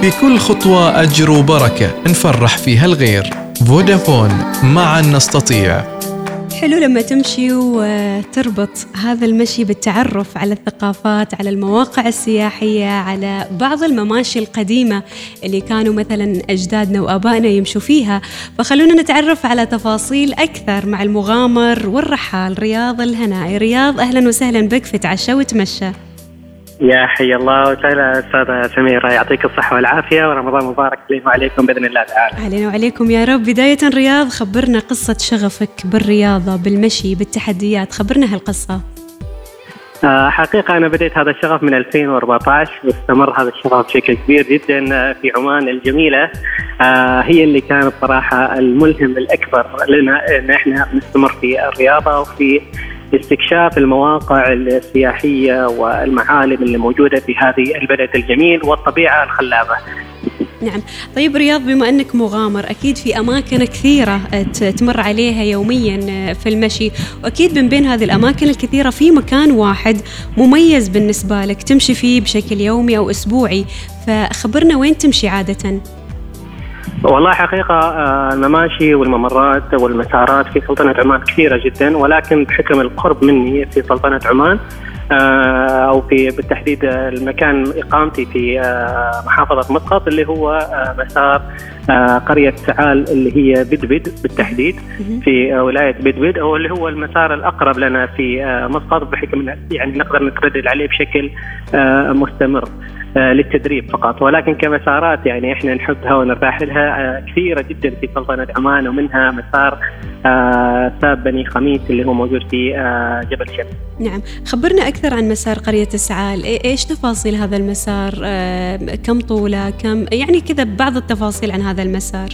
في كل خطوة أجر وبركة نفرح فيها الغير. فودافون معا نستطيع. حلو لما تمشي وتربط هذا المشي بالتعرف على الثقافات على المواقع السياحية على بعض المماشي القديمة اللي كانوا مثلا أجدادنا وآبائنا يمشوا فيها. فخلونا نتعرف على تفاصيل أكثر مع المغامر والرحال. رياض الهنائي. رياض أهلا وسهلا بك في تعشى وتمشى. يا حي الله وسهلا أستاذة سميرة يعطيك الصحة والعافية ورمضان مبارك علينا وعليكم بإذن الله تعالى. علينا وعليكم يا رب بداية رياض خبرنا قصة شغفك بالرياضة بالمشي بالتحديات خبرنا هالقصة. آه، حقيقة أنا بديت هذا الشغف من 2014 واستمر هذا الشغف بشكل كبير جدا في عمان الجميلة آه، هي اللي كانت صراحة الملهم الأكبر لنا أن إحنا نستمر في الرياضة وفي استكشاف المواقع السياحية والمعالم اللي موجودة في هذه البلد الجميل والطبيعة الخلابة. نعم طيب رياض بما أنك مغامر أكيد في أماكن كثيرة تمر عليها يوميا في المشي وأكيد من بين هذه الأماكن الكثيرة في مكان واحد مميز بالنسبة لك تمشي فيه بشكل يومي أو أسبوعي فخبرنا وين تمشي عادةً والله حقيقة آه، المماشي والممرات والمسارات في سلطنة عمان كثيرة جدا ولكن بحكم القرب مني في سلطنة عمان آه، أو في بالتحديد المكان إقامتي في آه، محافظة مسقط اللي هو مسار قرية سعال اللي هي بدبد بالتحديد في ولاية بدبد أو اللي هو المسار الأقرب لنا في مسقط بحكم يعني نقدر نتردد عليه بشكل مستمر. آه، للتدريب فقط ولكن كمسارات يعني إحنا نحبها ونرتاح لها آه، كثيرة جدا في سلطنة عمان ومنها مسار آه، ساب بني خميس اللي هو موجود في جبل شمس. نعم، خبرنا أكثر عن مسار قرية السعال، إيش تفاصيل هذا المسار؟ كم طوله؟ كم يعني كذا بعض التفاصيل عن هذا المسار.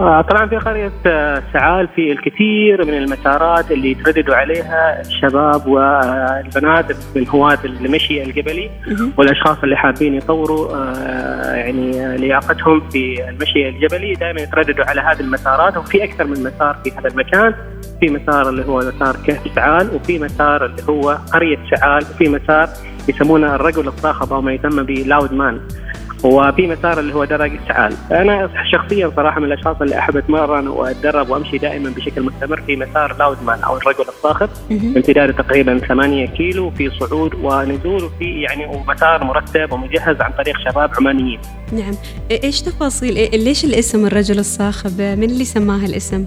آه، طبعا في قرية آه، سعال في الكثير من المسارات اللي يترددوا عليها الشباب والبنات من هواة المشي الجبلي والأشخاص اللي حابين يطوروا آه، يعني لياقتهم في المشي الجبلي. دائما يترددوا على هذه المسارات وفي أكثر من مسار في هذا المكان. في مسار اللي هو مسار كهف سعال وفي مسار اللي هو قرية سعال وفي مسار يسمونه الرجل الصاخب أو ما يسمى بلاود مان. وفي مسار اللي هو درج السعال. أنا شخصيا صراحة من الأشخاص اللي أحب أتمرن وأتدرب وأمشي دائما بشكل مستمر في مسار لاودمان أو الرجل الصاخب. امتداده تقريبا 8 كيلو في صعود ونزول وفي يعني ومسار مرتب ومجهز عن طريق شباب عمانيين. نعم. إيش تفاصيل؟ ليش الاسم الرجل الصاخب؟ من اللي سماه الاسم؟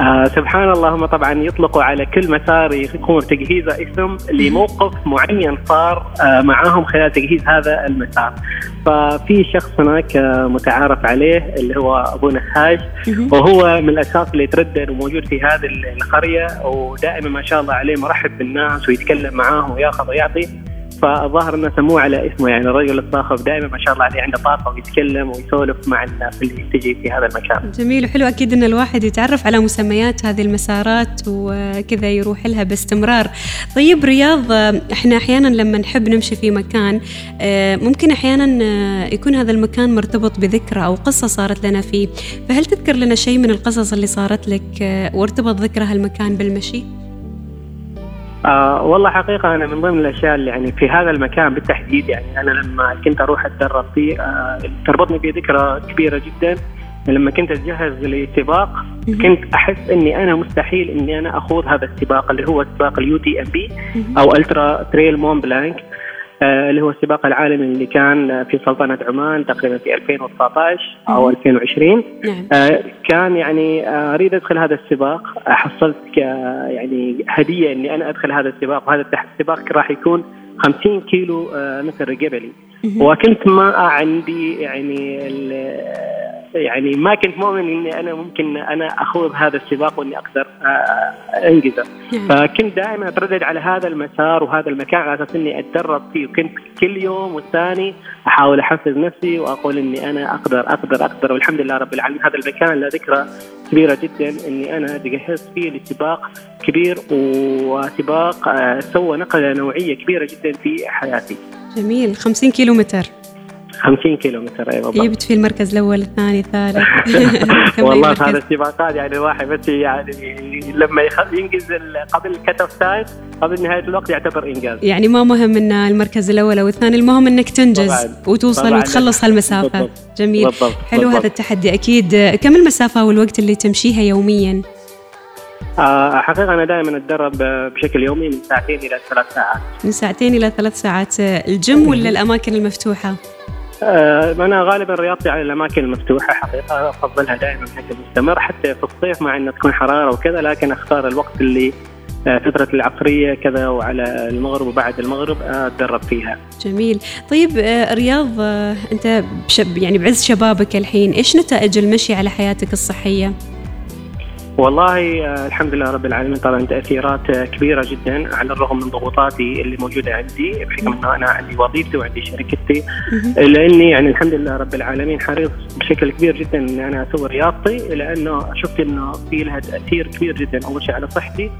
آه سبحان الله هم طبعا يطلقوا على كل مسار يكون تجهيزه اسم لموقف معين صار آه معاهم خلال تجهيز هذا المسار. ففي شخص هناك آه متعارف عليه اللي هو أبو نهاج وهو من الاشخاص اللي يتردد وموجود في هذه القرية. ودائما ما شاء الله عليه مرحب بالناس ويتكلم معاهم وياخذ ويعطي. فالظاهر إنه سموه على اسمه يعني الرجل الصاخب دائما ما شاء الله عليه عنده طاقة ويتكلم ويسولف مع الناس اللي تجي في هذا المكان. جميل وحلو أكيد إن الواحد يتعرف على مسميات هذه المسارات وكذا يروح لها باستمرار. طيب رياض إحنا أحيانا لما نحب نمشي في مكان آه، ممكن أحيانا آه، يكون هذا المكان مرتبط بذكرى أو قصة صارت لنا فيه، فهل تذكر لنا شيء من القصص اللي صارت لك آه، وارتبط ذكرى هالمكان بالمشي؟ آه والله حقيقة أنا من ضمن الأشياء اللي يعني في هذا المكان بالتحديد يعني أنا لما كنت أروح أتدرب فيه آه تربطني فيه ذكرى كبيرة جدا. لما كنت أتجهز لسباق كنت أحس إني أنا مستحيل إني أنا أخوض هذا السباق اللي هو سباق ال UTMB أو Ultra-Trail Mont Blanc. اللي هو السباق العالمي اللي كان في سلطنة عمان تقريبا في 2019 أو 2020 نعم. آه، كان يعني آه، أريد أدخل هذا السباق. حصلت يعني هدية إني أنا أدخل هذا السباق وهذا السباق راح يكون 50 كيلو متر جبلي وكنت ما عندي يعني يعني ما كنت مؤمن إني أنا ممكن أنا أخوض هذا السباق وإني أقدر آه، أنجزه. نعم. فكنت دائما أتردد على هذا المسار وهذا المكان على أساس إني أتدرب فيه. وكنت كل يوم والثاني أحاول أحفز نفسي وأقول إني أنا أقدر أقدر أقدر. والحمد لله رب العالمين. هذا المكان له ذكرى كبيرة جدا إني أنا تجهزت فيه لسباق كبير وسباق آه، سوى نقلة نوعية كبيرة جدا في حياتي. جميل. 50 كيلو متر 50 كيلو متر اي بالضبط جبت في المركز الأول الثاني الثالث والله هذا السباقات يعني الواحد بس يعني لما ينجز قبل ال cut time قبل نهاية الوقت يعتبر إنجاز يعني ما مهم إن المركز الأول أو الثاني المهم إنك تنجز طبعاً. وتوصل طبعاً. وتخلص هالمسافة بالضبط. جميل بالضبط. حلو بالضبط. هذا التحدي أكيد كم المسافة والوقت اللي تمشيها يوميا؟ آه حقيقة أنا دائما أتدرب بشكل يومي من ساعتين إلى ثلاث ساعات من ساعتين إلى ثلاث ساعات الجيم ولا الأماكن المفتوحة؟ آه، أنا غالبا رياضتي على الأماكن المفتوحة حقيقة أفضلها دائما بشكل مستمر حتى في الصيف مع انه تكون حرارة وكذا لكن أختار الوقت اللي آه، فترة العصرية كذا وعلى المغرب وبعد المغرب أتدرب فيها. جميل، طيب آه، رياض أنت بشب يعني بعز شبابك الحين، إيش نتائج المشي على حياتك الصحية؟ والله آه، الحمد لله رب العالمين. طبعا تأثيرات آه، كبيرة جدا على الرغم من ضغوطاتي اللي موجودة عندي بحكم إنه أنا عندي وظيفتي وعندي شركتي. الا اني يعني الحمد لله رب العالمين حريص بشكل كبير جدا اني أنا أسوي رياضتي لأنه شفت إنه في لها تأثير كبير جدا أول شيء على صحتي.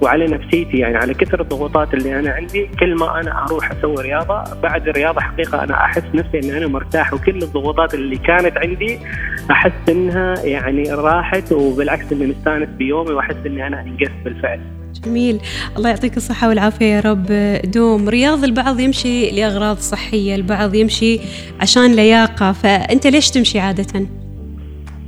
وعلى نفسيتي يعني على كثر الضغوطات اللي أنا عندي كل ما أنا أروح أسوي رياضة بعد الرياضة حقيقة أنا أحس نفسي إني أنا مرتاح وكل الضغوطات اللي كانت عندي أحس إنها يعني راحت وبالعكس إني مستانس بيومي وأحس إني أنا انجزت بالفعل. جميل الله يعطيك الصحة والعافية يا رب دوم رياض البعض يمشي لأغراض صحية البعض يمشي عشان لياقة فأنت ليش تمشي عادةً؟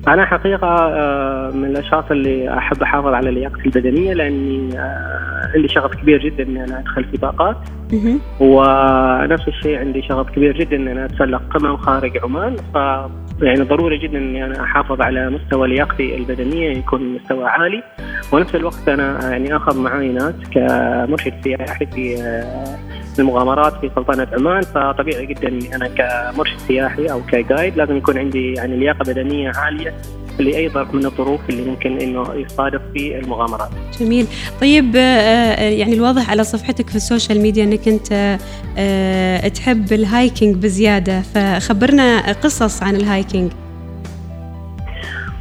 أنا حقيقة آه، من الأشخاص اللي أحب أحافظ على لياقتي البدنية لأني آه، عندي شغف كبير جدا إني أنا أدخل سباقات ونفس الشيء عندي شغف كبير جدا إني أنا أتسلق قمم خارج عمان. ف يعني ضروري جدا إني أنا أحافظ على مستوى لياقتي البدنية يكون مستوى عالي. ونفس الوقت أنا يعني آخذ معاينات كمرشد سياحي في آه، المغامرات في سلطنة عمان. فطبيعي جدا إني أنا كمرشد سياحي أو ك guide لازم يكون عندي يعني لياقة بدنية عالية. لاي ظرف من الظروف اللي ممكن إنه يصادف في المغامرات. جميل، طيب آه، آه، يعني الواضح على صفحتك في ال social media إنك أنت آه، تحب ال hiking بزيادة، فخبرنا قصص عن ال hiking.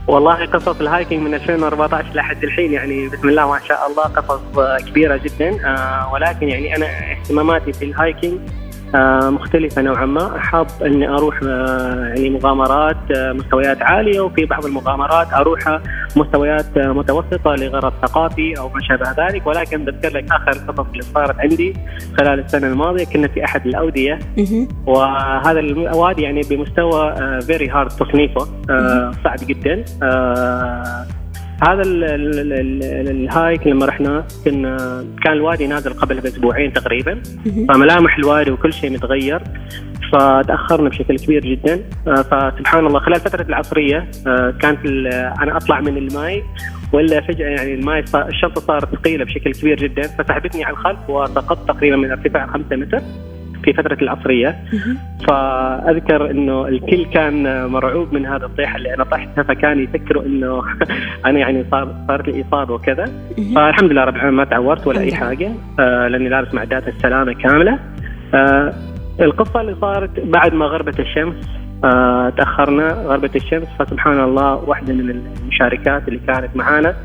والله قصص ال hiking من 2014 لحد الحين يعني بسم الله ما شاء الله قصص كبيرة جدا ولكن يعني أنا اهتماماتي في ال hiking آه، مختلفة نوعا ما. أحب أني أروح آه، يعني مغامرات آه، مستويات عالية وفي بعض المغامرات أروح مستويات متوسطة لغرض ثقافي أو ما شابه ذلك. ولكن بذكر لك آخر القصص اللي صارت عندي خلال السنة الماضية. كنا في أحد الأودية. وهذا الوادي يعني بمستوى very hard تصنيفه صعب جدا. هذا ال hike لما رحنا كنا كان الوادي نازل قبل بأسبوعين تقريبا. فملامح الوادي وكل شيء متغير. فتأخرنا بشكل كبير جدا. آه، فسبحان الله خلال فترة العصرية آه، كانت أنا أطلع من الماء ولا فجأة يعني الماء الشنطة صارت ثقيلة بشكل كبير جدا فسحبتني على الخلف وسقطت تقريبا من ارتفاع 5 متر. في فترة العصرية. فأذكر إنه الكل كان مرعوب من هذا الطيحه اللي أنا طحتها فكان يفكروا إنه أنا يعني صار صارت لي إصابة وكذا. فالحمد لله رب العالمين ما تعورت ولا أي حاجة. آه لأني لابس معدات السلامة كاملة. آه القصة اللي صارت بعد ما غربت الشمس آه تأخرنا غربت الشمس. فسبحان الله واحدة من المشاركات اللي كانت معانا.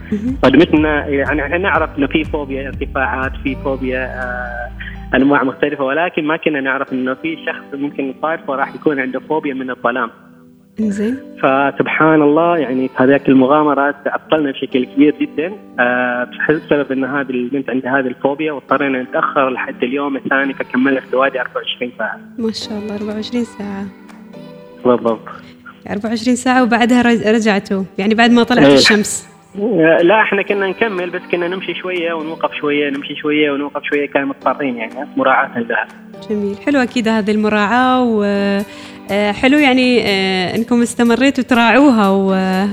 صدمتنا يعني إحنا نعرف إنه في فوبيا ارتفاعات في فوبيا آه أنواع مختلفة ولكن ما كنا نعرف إنه في شخص ممكن يصادفه راح يكون عنده فوبيا من الظلام. زين فسبحان الله يعني في هذيك المغامرات عطلنا بشكل كبير جدا. أه بسبب إن هذه البنت عندها هذه الفوبيا واضطرينا نتأخر لحد اليوم الثاني فكملنا في الوادي 24 ساعة. ما شاء الله 24 ساعة. بالضبط. 24 ساعة وبعدها رجعتوا. يعني بعد ما طلعت إيه. الشمس. لا إحنا كنا نكمل بس كنا نمشي شوية ونوقف شوية نمشي شوية ونوقف شوية كان مضطرين يعني مراعاة لها جميل. حلو أكيد هذه المراعاة و آه، حلو يعني آه، إنكم استمريتوا تراعوها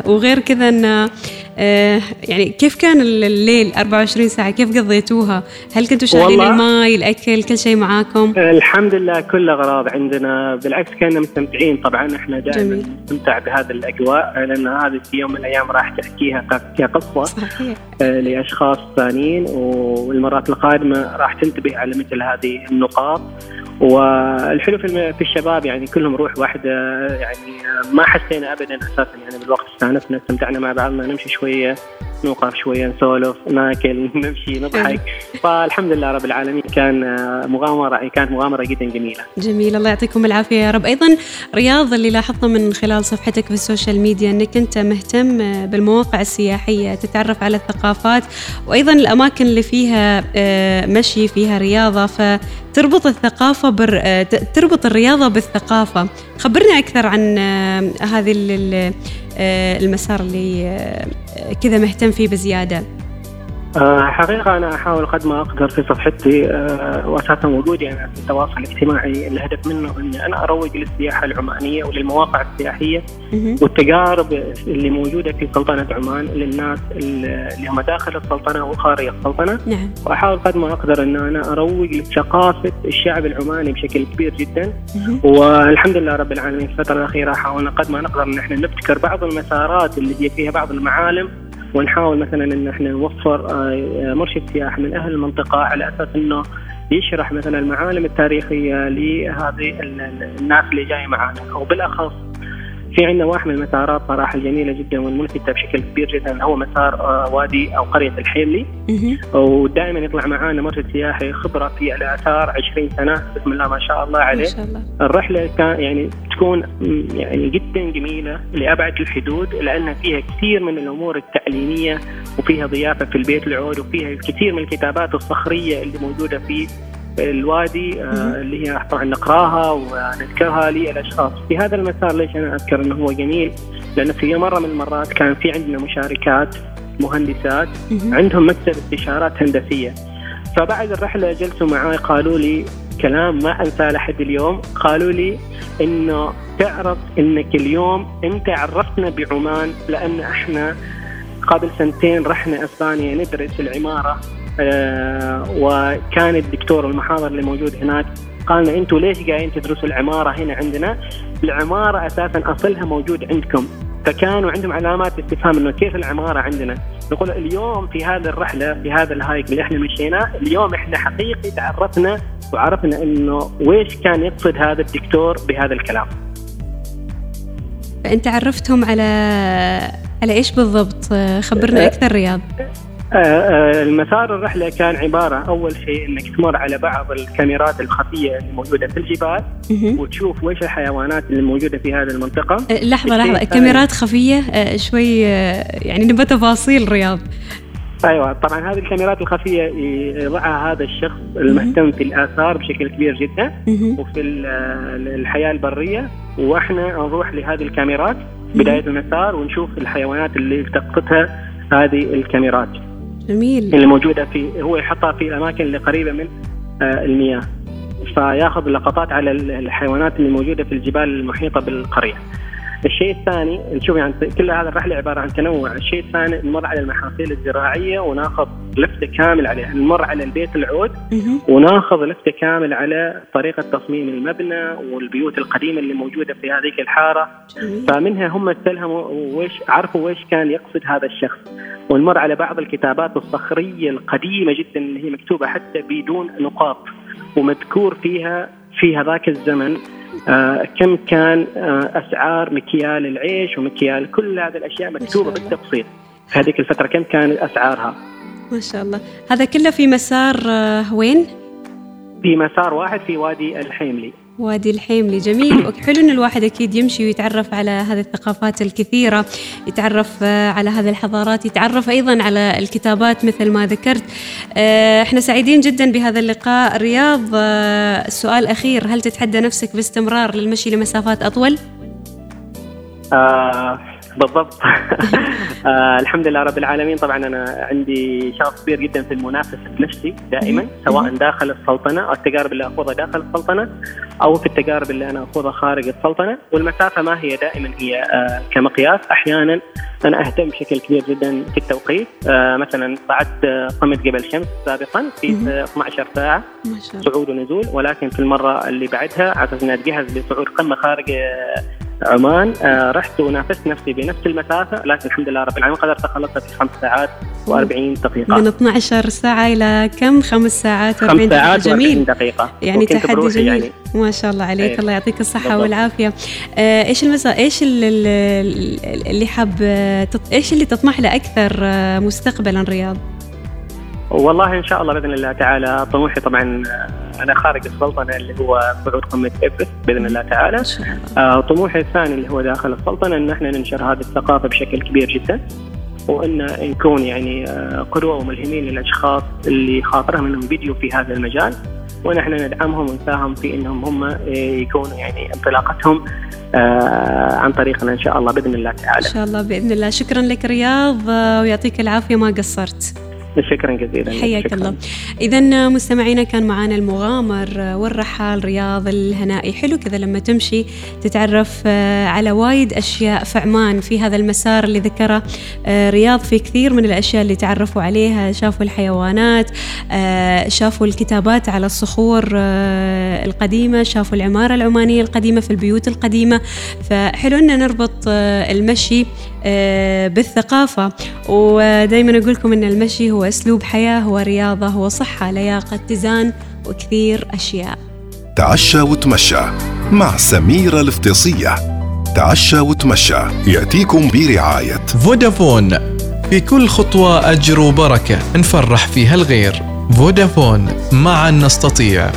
وغير كذا إن آه يعني كيف كان الليل 24 ساعة؟ كيف قضيتوا هل كنتوا شايلين الماء الأكل كل شيء معاكم؟ الحمد لله كل أغراض عندنا. بالعكس كنا مستمتعين. طبعا إحنا دائما نستمتع بهذه الأجواء لأن هذه في يوم من الأيام راح تحكيها تحكيها قصة صحيح. آه، لأشخاص ثانيين والمرات القادمة راح تنتبه على مثل هذه النقاط. والحلو في الشباب يعني كلهم روح واحدة يعني ما حسينا ابدا أساسا يعني بالوقت استانسنا استمتعنا مع بعضنا نمشي شوية نوقف شوية نسولف ناكل نمشي نضحك فالحمد لله رب العالمين كان مغامرة كانت مغامرة جدا جميلة. جميل الله يعطيكم العافية يا رب، أيضا رياض اللي لاحظته من خلال صفحتك في السوشيال ميديا إنك أنت مهتم بالمواقع السياحية، تتعرف على الثقافات وأيضا الأماكن اللي فيها آه، مشي فيها رياضة فتربط الثقافة بر... آه، تربط الرياضة بالثقافة، خبرنا أكثر عن آه، هذه المسار اللي كذا مهتم فيه بزيادة؟ آه، حقيقة أنا أحاول قد ما أقدر في صفحتي آه، وأساسا وجودي أنا في التواصل الاجتماعي الهدف منه أني أنا أروج للسياحة العمانية وللمواقع السياحية والتجارب اللي موجودة في سلطنة عمان للناس اللي هم داخل السلطنة وخارج السلطنة. نعم. وأحاول قد ما أقدر أن أنا أروج لثقافة الشعب العماني بشكل كبير جدا. والحمد لله رب العالمين في الفترة الأخيرة حاولنا قد ما نقدر أن إحنا نبتكر بعض المسارات اللي هي فيها بعض المعالم ونحاول مثلا إن إحنا نوفر آه، مرشد سياحي من أهل المنطقة على أساس إنه يشرح مثلا المعالم التاريخية لهذه الناس اللي جاية معنا وبالاخص في عندنا واحد من المسارات صراحة الجميله جدا والملفتة بشكل كبير جدا هو مسار آه، وادي أو قرية الحيملي. ودائما يطلع معانا مرشد سياحي خبرة في الآثار 20 سنة بسم الله ما شاء الله عليه. ما شاء الله. الرحلة كان يعني تكون يعني جدا جميلة لأبعد الحدود لأن فيها كثير من الأمور التعليمية وفيها ضيافة في البيت العود وفيها الكثير من الكتابات الصخرية اللي موجودة في الوادي آه، اللي هي طبعا نقراها ونذكرها للاشخاص في هذا المسار ليش أنا أذكر إنه هو جميل؟ لأن في مرة من المرات كان في عندنا مشاركات مهندسات عندهم مكتب استشارات هندسية. فبعد الرحلة جلسوا معي قالوا لي كلام ما أنساه لحد اليوم. قالوا لي إنه تعرف إنك اليوم أنت عرفتنا بعمان لأن إحنا قبل سنتين رحنا إسبانيا ندرس العمارة. وكان الدكتور المحاضر اللي موجود هناك قال لنا أنتم ليش قاعدين تدرسوا العمارة هنا عندنا؟ العمارة أساسا أصلها موجود عندكم فكانوا عندهم علامات استفهام إنه كيف العمارة عندنا؟ نقول اليوم في هذه الرحلة في هذا الهايك اللي إحنا مشيناه اليوم إحنا حقيقي تعرفنا وعرفنا إنه ويش كان يقصد هذا الدكتور بهذا الكلام. أنت عرفتهم على على إيش بالضبط؟ خبرنا أكثر رياض. آه، آه، المسار الرحلة كان عبارة أول شيء إنك تمر على بعض الكاميرات الخفية اللي موجودة في الجبال وتشوف وش الحيوانات اللي موجودة في هذه المنطقة. آه، لحظة لحظة. كاميرات خفية شوي يعني نبغى تفاصيل رياض. أيوه طبعا هذه الكاميرات الخفية يضعها هذا الشخص المهتم في الآثار بشكل كبير جدا وفي الحياة البرية. وإحنا نروح لهذه الكاميرات بداية المسار ونشوف الحيوانات اللي التقطتها هذه الكاميرات. جميل اللي موجودة في هو يحطها في الاماكن اللي قريبه من آه، المياه فياخذ لقطات على الحيوانات اللي موجودة في الجبال المحيطة بالقرية. الشيء الثاني نشوف يعني كل هذه الرحلة عبارة عن تنوع، الشيء الثاني نمر على المحاصيل الزراعية وناخذ لفتة كامل عليها، نمر على البيت العود وناخذ لفتة كامل على طريقة تصميم المبنى والبيوت القديمة اللي موجودة في هذيك الحارة، فمنها هم استلهموا ويش عرفوا ويش كان يقصد هذا الشخص. ونمر على بعض الكتابات الصخرية القديمة جدا اللي هي مكتوبة حتى بدون نقاط ومذكور فيها في هذاك الزمن. كم كان آه أسعار مكيال العيش ومكيال كل هذه الأشياء مكتوبة بالتفصيل. في هذيك الفترة كم كانت أسعارها؟ ما شاء الله. هذا كله في مسار آه وين؟ في مسار واحد في وادي الحيملي. وادي الحيملي جميل وحلو إن الواحد أكيد يمشي ويتعرف على هذه الثقافات الكثيرة يتعرف آه، على هذه الحضارات يتعرف أيضا على الكتابات مثل ما ذكرت. آه، إحنا سعيدين جدا بهذا اللقاء. رياض آه، سؤال أخير. هل تتحدى نفسك باستمرار للمشي لمسافات أطول؟ بالضبط. آه الحمد لله رب العالمين. طبعا أنا عندي شغف كبير جدا في المنافسة نفسي دائما سواء داخل السلطنة أو التجارب اللي أخوضها داخل السلطنة أو في التجارب اللي أنا أخوضها خارج السلطنة. والمسافة ما هي دائما هي آه كمقياس. أحيانا أنا أهتم بشكل كبير جدا في التوقيت. آه مثلا صعدت قمه جبل شمس سابقا في 12 ساعة صعود ونزول. ولكن في المرة اللي بعدها على أساس اني اتجهز لصعود قمة خارج آه، عمان آه رحت ونافست نفسي بنفس المسافة لكن الحمد لله رب العالمين قدرت أخلصها في خمس ساعات و40 دقيقة. من 12 ساعة إلى كم؟ خمس ساعات و40 خمس ساعات جميل. دقيقة. يعني تحدي جميل. يعني. ما شاء الله عليك. أيه. الله يعطيك الصحة بالضبط. والعافية. آه إيش المسا إيش اللي حاب إيش اللي تطمح له أكثر آه، مستقبلا رياض؟ والله إن شاء الله بإذن الله تعالى طموحي طبعا أنا خارج السلطنة اللي هو صعود قمة ايفرست بإذن الله تعالى آه طموحي الثاني اللي هو داخل السلطنة إن إحنا ننشر هذه الثقافة بشكل كبير جدا وإن نكون يعني آه، قدوة وملهمين للأشخاص اللي خاطرهم إنهم فيديو في هذا المجال ونحن ندعمهم ونساهم في إنهم هم آه، يكونوا يعني انطلاقتهم آه عن طريقنا إن شاء الله بإذن الله تعالى. إن شاء الله بإذن الله، شكرا لك رياض ويعطيك العافية ما قصرت. شكرا جزيلا. حياك. الله. اذا مستمعينا كان معنا المغامر والرحال رياض الهنائي. حلو كذا لما تمشي تتعرف آه، على وايد أشياء في عمان في هذا المسار اللي ذكره آه، رياض. في كثير من الأشياء اللي تعرفوا عليها شافوا الحيوانات آه، شافوا الكتابات على الصخور القديمة شافوا العمارة العمانية القديمة في البيوت القديمة. فحلو إن نربط المشي بالثقافة. ودائما أقول لكم إن المشي هو هو أسلوب حياة هو رياضة هو صحة لياقة اتزان وكثير أشياء. تعشى وتمشى مع سميرة الفطيصية تعشى وتمشى يأتيكم برعاية فودافون. في كل خطوة أجر وبركة نفرح فيها الغير. فودافون معا نستطيع.